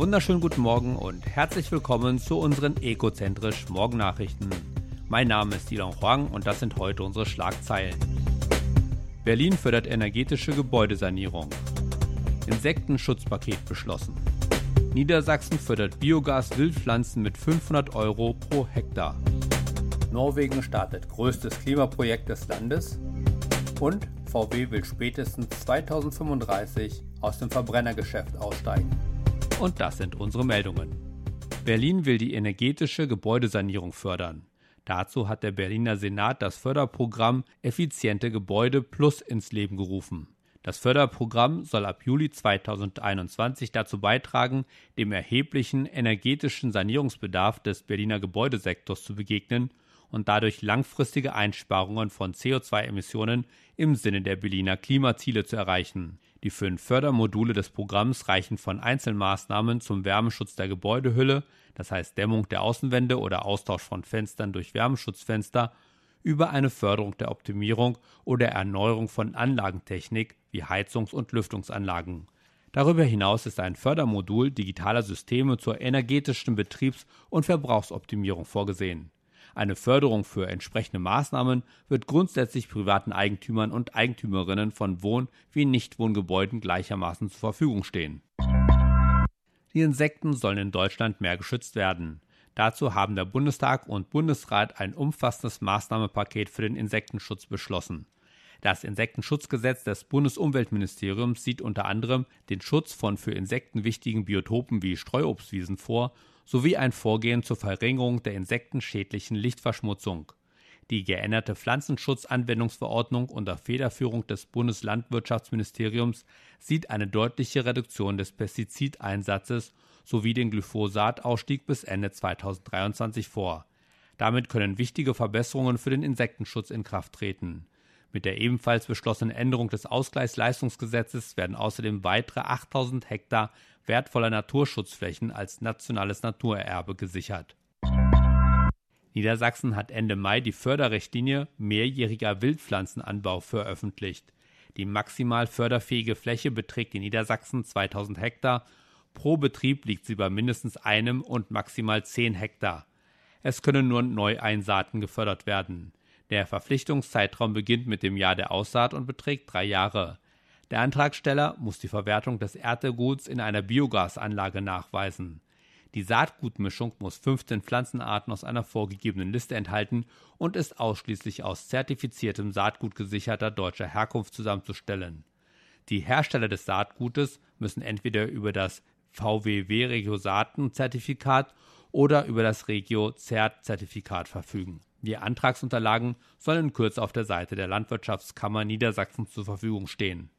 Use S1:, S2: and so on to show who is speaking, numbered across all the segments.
S1: wunderschönen guten Morgen und herzlich willkommen zu unseren Ecozentrisch Morgennachrichten. Mein Name ist Dilong Huang und das sind heute unsere Schlagzeilen. Berlin fördert energetische Gebäudesanierung. Insektenschutzpaket beschlossen. Niedersachsen fördert Biogas-Wildpflanzen mit 500 Euro pro Hektar. Norwegen startet größtes Klimaprojekt des Landes. Und VW will spätestens 2035 aus dem Verbrennergeschäft aussteigen. Und das sind unsere Meldungen. Berlin will die energetische Gebäudesanierung fördern. Dazu hat der Berliner Senat das Förderprogramm Effiziente Gebäude Plus ins Leben gerufen. Das Förderprogramm soll ab Juli 2021 dazu beitragen, dem erheblichen energetischen Sanierungsbedarf des Berliner Gebäudesektors zu begegnen und dadurch langfristige Einsparungen von CO2-Emissionen im Sinne der Berliner Klimaziele zu erreichen. Die fünf Fördermodule des Programms reichen von Einzelmaßnahmen zum Wärmeschutz der Gebäudehülle, das heißt Dämmung der Außenwände oder Austausch von Fenstern durch Wärmeschutzfenster, über eine Förderung der Optimierung oder Erneuerung von Anlagentechnik wie Heizungs- und Lüftungsanlagen. Darüber hinaus ist ein Fördermodul digitaler Systeme zur energetischen Betriebs- und Verbrauchsoptimierung vorgesehen. Eine Förderung für entsprechende Maßnahmen wird grundsätzlich privaten Eigentümern und Eigentümerinnen von Wohn- wie Nichtwohngebäuden gleichermaßen zur Verfügung stehen. Die Insekten sollen in Deutschland mehr geschützt werden. Dazu haben der Bundestag und Bundesrat ein umfassendes Maßnahmenpaket für den Insektenschutz beschlossen. Das Insektenschutzgesetz des Bundesumweltministeriums sieht unter anderem den Schutz von für Insekten wichtigen Biotopen wie Streuobstwiesen vor sowie ein Vorgehen zur Verringerung der insektenschädlichen Lichtverschmutzung. Die geänderte Pflanzenschutzanwendungsverordnung unter Federführung des Bundeslandwirtschaftsministeriums sieht eine deutliche Reduktion des Pestizideinsatzes sowie den Glyphosatausstieg bis Ende 2023 vor. Damit können wichtige Verbesserungen für den Insektenschutz in Kraft treten. Mit der ebenfalls beschlossenen Änderung des Ausgleichsleistungsgesetzes werden außerdem weitere 8000 Hektar wertvoller Naturschutzflächen als nationales Naturerbe gesichert. Niedersachsen hat Ende Mai die Förderrichtlinie Mehrjähriger Wildpflanzenanbau veröffentlicht. Die maximal förderfähige Fläche beträgt in Niedersachsen 2000 Hektar, pro Betrieb liegt sie bei mindestens einem und maximal 10 Hektar. Es können nur Neueinsaaten gefördert werden. Der Verpflichtungszeitraum beginnt mit dem Jahr der Aussaat und beträgt drei Jahre. Der Antragsteller muss die Verwertung des Erdguts in einer Biogasanlage nachweisen. Die Saatgutmischung muss 15 Pflanzenarten aus einer vorgegebenen Liste enthalten und ist ausschließlich aus zertifiziertem Saatgut gesicherter deutscher Herkunft zusammenzustellen. Die Hersteller des Saatgutes müssen entweder über das VWW Regiosaten-Zertifikat oder über das Regio-Zert-Zertifikat verfügen. Die Antragsunterlagen sollen in Kürze auf der Seite der Landwirtschaftskammer Niedersachsen zur Verfügung stehen.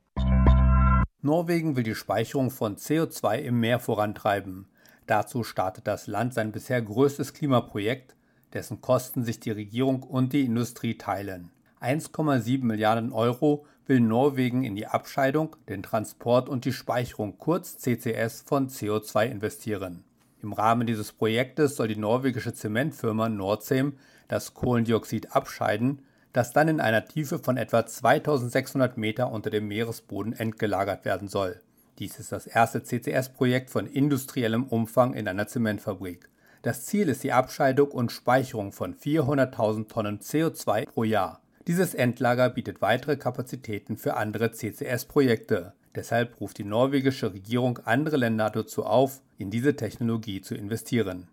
S1: Norwegen will die Speicherung von CO2 im Meer vorantreiben. Dazu startet das Land sein bisher größtes Klimaprojekt, dessen Kosten sich die Regierung und die Industrie teilen. 1,7 Milliarden Euro will Norwegen in die Abscheidung, den Transport und die Speicherung kurz CCS von CO2 investieren. Im Rahmen dieses Projektes soll die norwegische Zementfirma Norcem das Kohlendioxid abscheiden das dann in einer Tiefe von etwa 2600 Meter unter dem Meeresboden entgelagert werden soll. Dies ist das erste CCS-Projekt von industriellem Umfang in einer Zementfabrik. Das Ziel ist die Abscheidung und Speicherung von 400.000 Tonnen CO2 pro Jahr. Dieses Endlager bietet weitere Kapazitäten für andere CCS-Projekte. Deshalb ruft die norwegische Regierung andere Länder dazu auf, in diese Technologie zu investieren.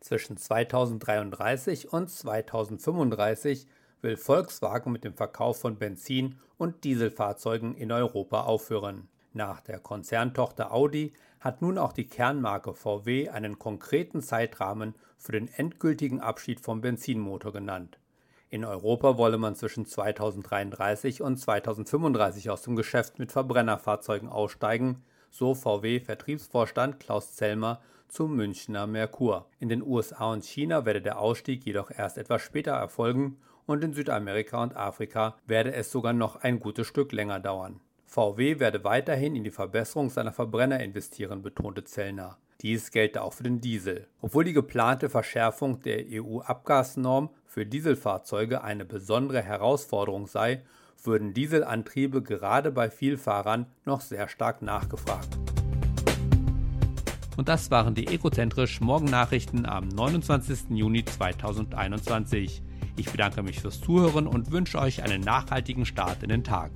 S1: Zwischen 2033 und 2035 will Volkswagen mit dem Verkauf von Benzin- und Dieselfahrzeugen in Europa aufhören. Nach der Konzerntochter Audi hat nun auch die Kernmarke VW einen konkreten Zeitrahmen für den endgültigen Abschied vom Benzinmotor genannt. In Europa wolle man zwischen 2033 und 2035 aus dem Geschäft mit Verbrennerfahrzeugen aussteigen, so VW-Vertriebsvorstand Klaus Zellmer zum Münchner Merkur. In den USA und China werde der Ausstieg jedoch erst etwas später erfolgen und in Südamerika und Afrika werde es sogar noch ein gutes Stück länger dauern. VW werde weiterhin in die Verbesserung seiner Verbrenner investieren, betonte Zellner. Dies gelte auch für den Diesel. Obwohl die geplante Verschärfung der EU-Abgasnorm für Dieselfahrzeuge eine besondere Herausforderung sei, würden Dieselantriebe gerade bei Vielfahrern noch sehr stark nachgefragt. Und das waren die Ecozentrisch Morgennachrichten am 29. Juni 2021. Ich bedanke mich fürs Zuhören und wünsche euch einen nachhaltigen Start in den Tag.